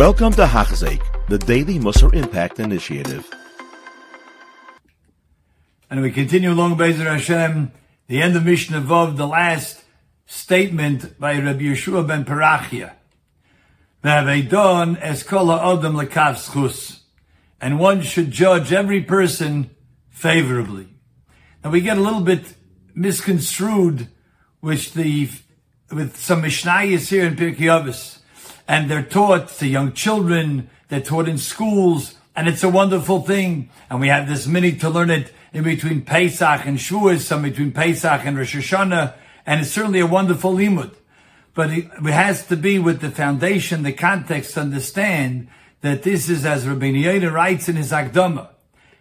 Welcome to Hachzik, the Daily Musar Impact Initiative. And we continue along Bezer Hashem, the end of Mishnah Vov, the last statement by Rabbi Yeshua ben Parachia. And one should judge every person favorably. Now we get a little bit misconstrued with the, with some Mishnayos here in Pirkei Avos and they're taught to young children, they're taught in schools, and it's a wonderful thing. And we have this minute to learn it in between Pesach and Shavuos, some between Pesach and Rosh Hashanah, and it's certainly a wonderful limud. But it has to be with the foundation, the context, to understand that this is, as Rabbi Yehuda writes in his Akdama,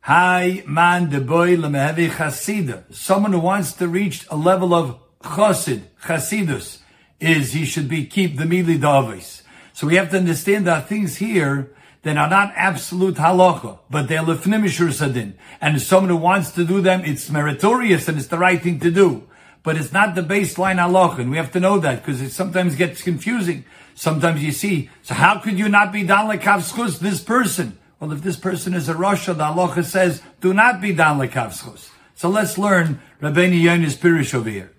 Hi man de boy lemehevi chasida. Someone who wants to reach a level of chosid, chasidus, is he should be keep the mili davis. So we have to understand that things here that are not absolute halacha, but they're lefnim sadin. And if someone who wants to do them, it's meritorious and it's the right thing to do. But it's not the baseline halacha, and we have to know that because it sometimes gets confusing. Sometimes you see, so how could you not be dan lekavschus this person? Well, if this person is a Russia, the halacha says, do not be dan lekavschus. So let's learn Rabbeinu Yonis Pirish over here.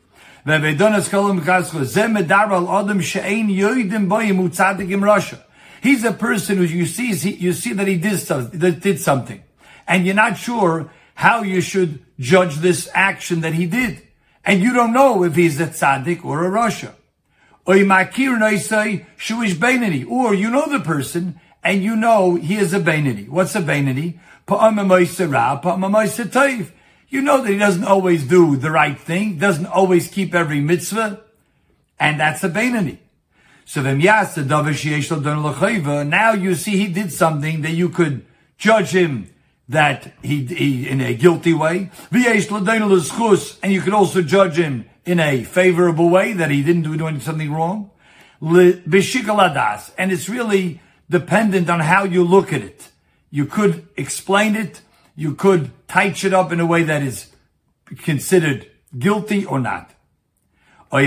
He's a person who you see, you see that he did, that did something. And you're not sure how you should judge this action that he did. And you don't know if he's a tzaddik or a rasha. Or you know the person and you know he is a Bainani. What's a Bainani? You know that he doesn't always do the right thing, doesn't always keep every mitzvah, and that's a Bainani. So now you see he did something that you could judge him that he, he in a guilty way. And you could also judge him in a favorable way that he didn't do something wrong. And it's really dependent on how you look at it. You could explain it you could touch it up in a way that is considered guilty or not. Or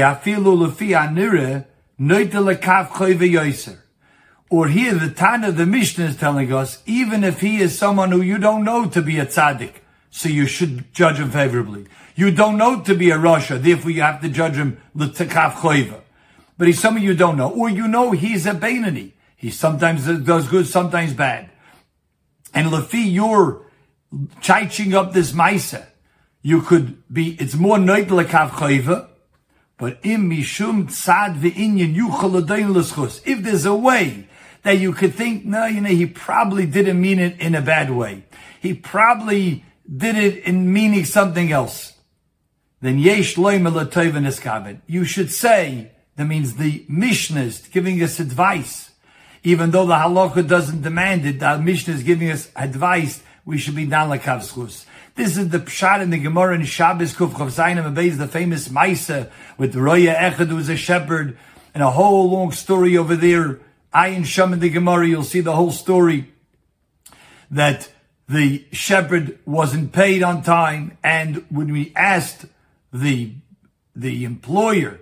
here the Tana, the Mishnah is telling us, even if he is someone who you don't know to be a tzaddik, so you should judge him favorably. You don't know to be a Rasha, therefore you have to judge him. But he's someone you don't know, or you know he's a Bainani. He sometimes does good, sometimes bad. And lefi your chaiching up this maisa, you could be, it's more noitlekav chayva, but im mishum tzad ve'inyan yuchal If there's a way that you could think, no, you know, he probably didn't mean it in a bad way. He probably did it in meaning something else. Then yesh loim You should say, that means the Mishnah is giving us advice. Even though the halacha doesn't demand it, the Mishnah is giving us advice we should be down like. This is the pshat in the Gemara in Shabbos Kuf Chav Zayin Beis, the famous Maisa with Roya Echad, who was a shepherd, and a whole long story over there. Ayin Sham in the Gemara, you'll see the whole story that the shepherd wasn't paid on time, and when we asked the the employer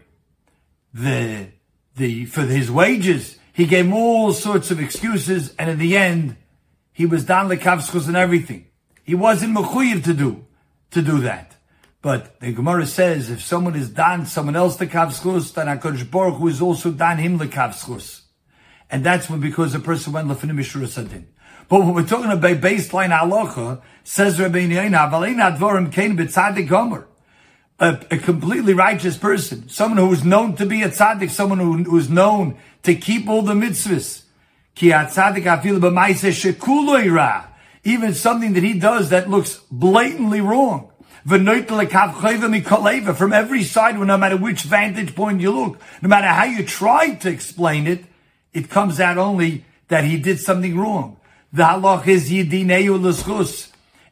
the the for his wages, he gave all sorts of excuses, and in the end, he was dan lekavschus and everything. He wasn't mechuyev to do, to do that. But the Gemara says if someone is dan someone else lekavschus, then HaKadosh Baruch Hu is also dan him lekavschus. And that's when because the person went lefinim mishur sadin. But when we're talking about baseline halacha, says Rabbi Yehuda, "Avalein advorim kain b'tzadik gomer." A, a, completely righteous person, someone who is known to be a tzaddik, someone who, who is known to keep all the mitzvahs, even something that he does that looks blatantly wrong. From every side, no matter which vantage point you look, no matter how you try to explain it, it comes out only that he did something wrong. The halach is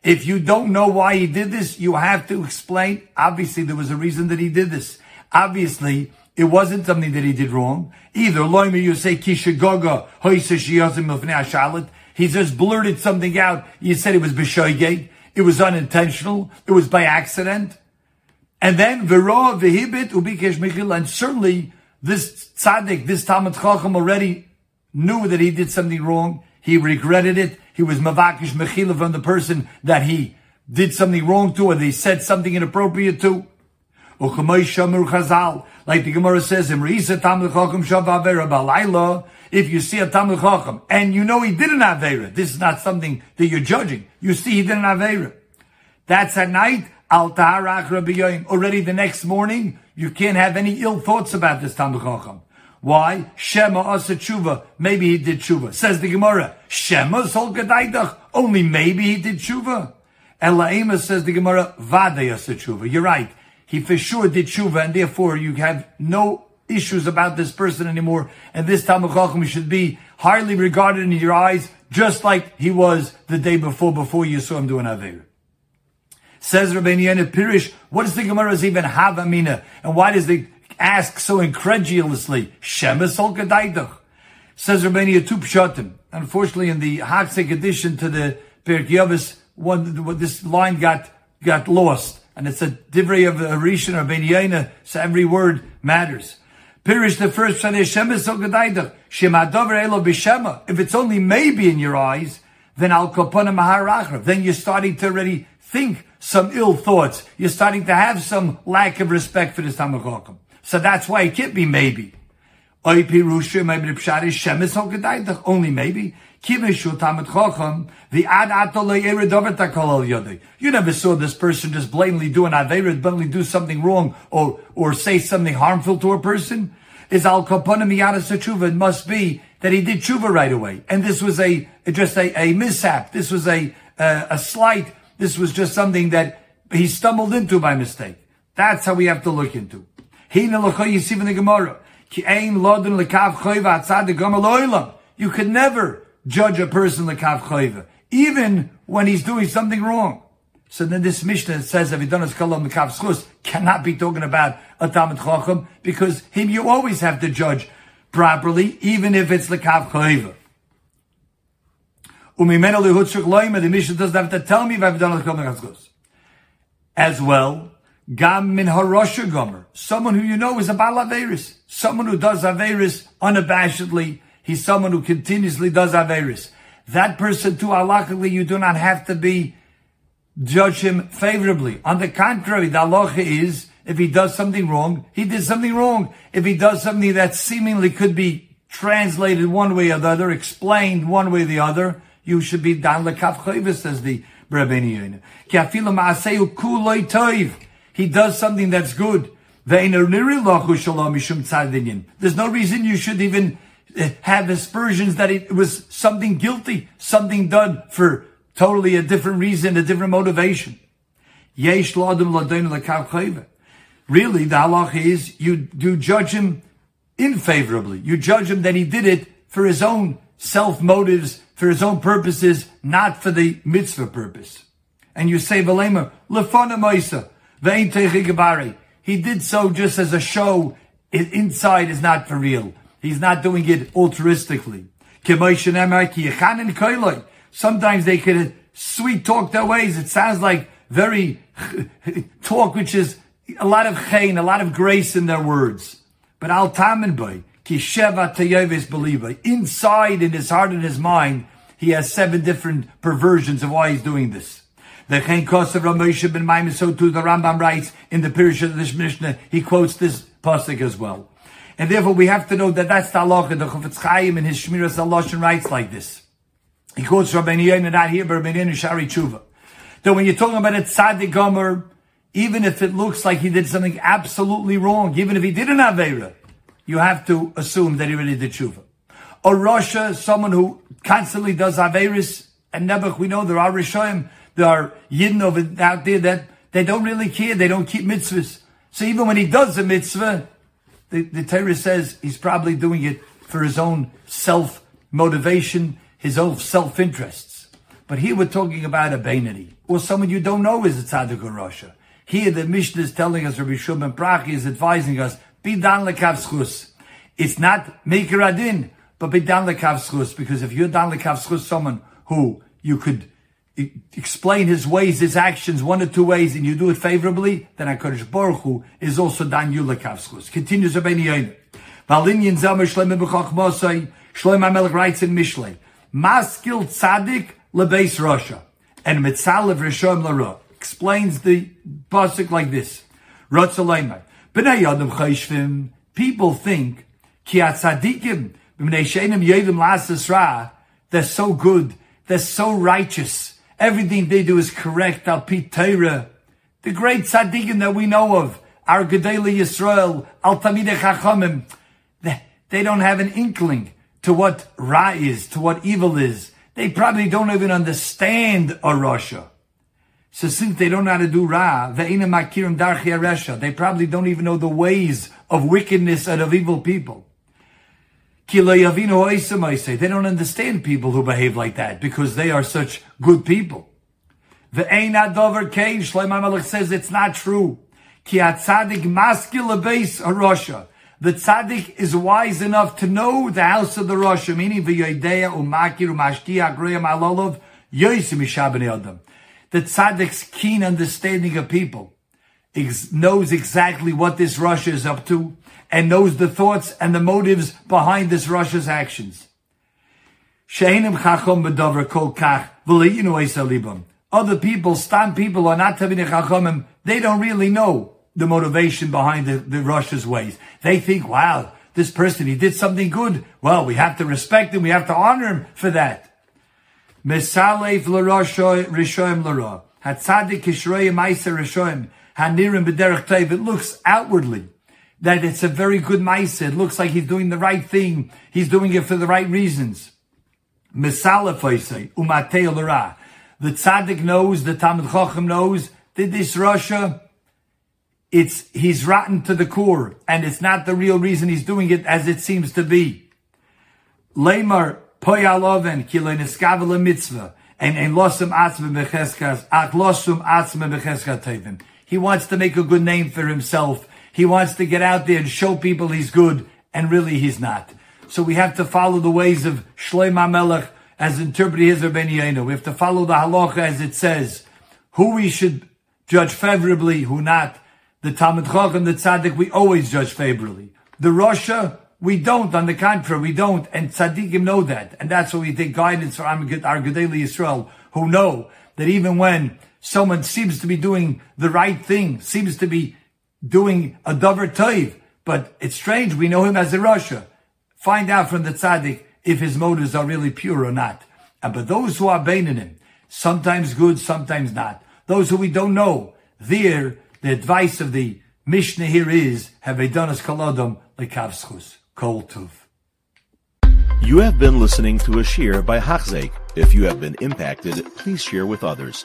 If you don't know why he did this, you have to explain. Obviously, there was a reason that he did this. Obviously, it wasn't something that he did wrong. Either loyme you say kishagoga He just blurted something out. You said it was b'shoygate. It was unintentional. It was by accident. And then v'ro v'hibit ubikesh michil. And certainly this tzaddik, this Talmud Chacham already knew that he did something wrong. He regretted it. He was mavakish mechila from the person that he did something wrong to or they said something inappropriate to. Like the Gemara says, if you see a Talmud Chacham and you know he did an Avera, this is not something that you're judging. You see he did an Avera. That's at night, Al Already the next morning, you can't have any ill thoughts about this Talmud Chacham. Why? Shema asa tshuva. Maybe he did tshuva. Says the Gemara. Shema sol gedaydach. Only maybe he did tshuva. Elaima says the Gemara. Vade asa tshuva. You're right. He for sure did tshuva, and therefore you have no issues about this person anymore. And this Talmud Chacham should be highly regarded in your eyes, just like he was the day before, before you saw him doing Aveir. Says Rabbeinu Yonah Pirish, what does the Gemara even have Amina? And why does the ask so incredulously, Shemes ol gedaydach? Says Rabbeinu two pshatim. Unfortunately, in the Haksik edition to the Pirk Yavis, one, this line got, got lost. And it's a divrei of Rishon or Ben so every word matters. Pirish the first. If it's only maybe in your eyes, then al kopana maharachrav. Then you're starting to already think some ill thoughts. You're starting to have some lack of respect for the Talmud so that's why it can't be maybe. Only maybe. You never saw this person just blatantly do an aveira, blatantly do something wrong or, or say something harmful to a person. Is al kaponim It must be that he did tshuva right away. And this was a, just a, a mishap. This was a, a, a slight. This was just something that he stumbled into by mistake. That's how we have to look into. In the Gemara. Ki the. You could never judge a person l'kav choyva, even when he's doing something wrong. So then this Mishnah says, if he done his kalam l'kav schus, cannot be talking about a Talmud Chacham, because him you always have to judge properly, even if it's lihutzuk loima, the Mishnah doesn't have to tell me if I've done a kalam l'kav schus. As well, Gam min harosha gomer. Someone who you know is a balaveris. Someone who does averis unabashedly. He's someone who continuously does averis. That person too, halachically, you do not have to be, judge him favorably. On the contrary, the halacha is, if he does something wrong, he did something wrong. If he does something that seemingly could be translated one way or the other, explained one way or the other, you should be dan lekaf chayvis, says the toiv. He does something that's good. There's no reason you should even Eh, have aspersions that it was something guilty, something done for totally a different reason, a different motivation. Really, the halach is you do judge him unfavorably. You judge him that he did it for his own self motives, for his own purposes, not for the mitzvah purpose. And you say, Velema, lefana maisa, he did so just as a show. Inside is not for real. He's not doing it altruistically. Sometimes they could sweet talk their ways. It sounds like very talk which is a lot of chain, a lot of grace in their words. But al tamin kisheva teyeves believer. Inside in his heart and his mind, he has seven different perversions of why he's doing this. The Chen Kosev Ramosha ben Maimon, so too the Rambam writes in the Pirish of this Mishnah, he quotes this pasuk as well. And therefore we have to know that that's the halacha. The Chofetz Chaim in his Shmiras Haloshin writes like this. He quotes Rabbeinu Yonah, not here, but Rabbeinu Yonah Shari Tshuva. That when you're talking about a tzaddik gomer, even if it looks like he did something absolutely wrong, even if he did an Aveira, you have to assume that he really did tshuva. Or Russia, someone who constantly does Averis, and Nebuch, we know there are Rishoyim there are Yidden out there that they don't really care. They don't keep mitzvahs. So even when he does a mitzvah, the, the Torah says he's probably doing it for his own self motivation, his own self interests. But here we're talking about a Bainani, or someone you don't know is a tzaddik or Russia. Here the Mishnah is telling us, Rabbi Shimon Prachi is advising us, be dan lekav It's not make adin, but be dan lekav because if you're dan lekav someone who you could explain his ways, his actions, one or two ways, and you do it favorably, then HaKadosh Baruch Hu is also Dan Yulakavskos. Continues Rabbeinu Yoina. Valinyan Zamer Shlemim B'chachmosai, Shlomo Melech writes in Mishlei, Maskil Tzadik lebeis Russia. And Mitzalev Rishon Lara explains the pasuk like this. Ratzalaymai. B'nai Yadam Chayshvim. People think, Ki atzadikim, b'nei shenim yedim lasas ra, they're so good, they're so righteous, everything they do is correct, al pi Torah. The great tzaddikim that we know of, our Gedali Yisrael, al tamidei chachamim, they, don't have an inkling to what ra is, to what evil is. They probably don't even understand a Russia. So since they don't know how to do Ra, ve'ina makirim darchi they probably don't even know the ways of wickedness and of evil people. They don't understand people who behave like that because they are such good people. The Dover Kain, Shlomo says it's not true. Ki atzadik maskil base Russia. The tzaddik is wise enough to know the house of the Russia, meaning v'yoidea umakir umashkia yoisim adam the tzaddik's keen understanding of people ex- knows exactly what this Russia is up to and knows the thoughts and the motives behind this Russia's actions. Other people, stand people are not chachamim. They don't really know the motivation behind the, the Russia's ways. They think, wow, this person, he did something good. Well, we have to respect him. We have to honor him for that. L'ra. Hatzadik. Hanirim b'derech teiv. It looks outwardly that it's a very good ma'aser. It looks like he's doing the right thing. He's doing it for the right reasons. Say umatei l'ra. The tzaddik knows, the Talmud Chacham knows that this Russia, it's, he's rotten to the core and it's not the real reason he's doing it as it seems to be. Lamar Poyaloven kilo niskavela mitzvah and and losum atzma becheskas ach losum atzma becheskat tevim. He wants to make a good name for himself. He wants to get out there and show people he's good, and really he's not. So we have to follow the ways of Shlomo Melech as interpreted his Rabbeinu We have to follow the halacha as it says, who we should judge favorably, who not. The Talmud Chacham, the Tzaddik, we always judge favorably. The Russia, we don't, on the contrary, we don't, and tzaddikim know that, and that's why we take guidance from our Gedali Yisrael, who know that even when someone seems to be doing the right thing, seems to be doing a davar toiv, but it's strange, we know him as a Russia. Find out from the tzaddik if his motives are really pure or not. And but those who are baining him, sometimes good, sometimes not. Those who we don't know, there, the advice of the Mishnah here is, have a done as kolodom lekavschus. Kol Tuv. You have been listening to a shear by Hachzeik. If you have been impacted, please share with others.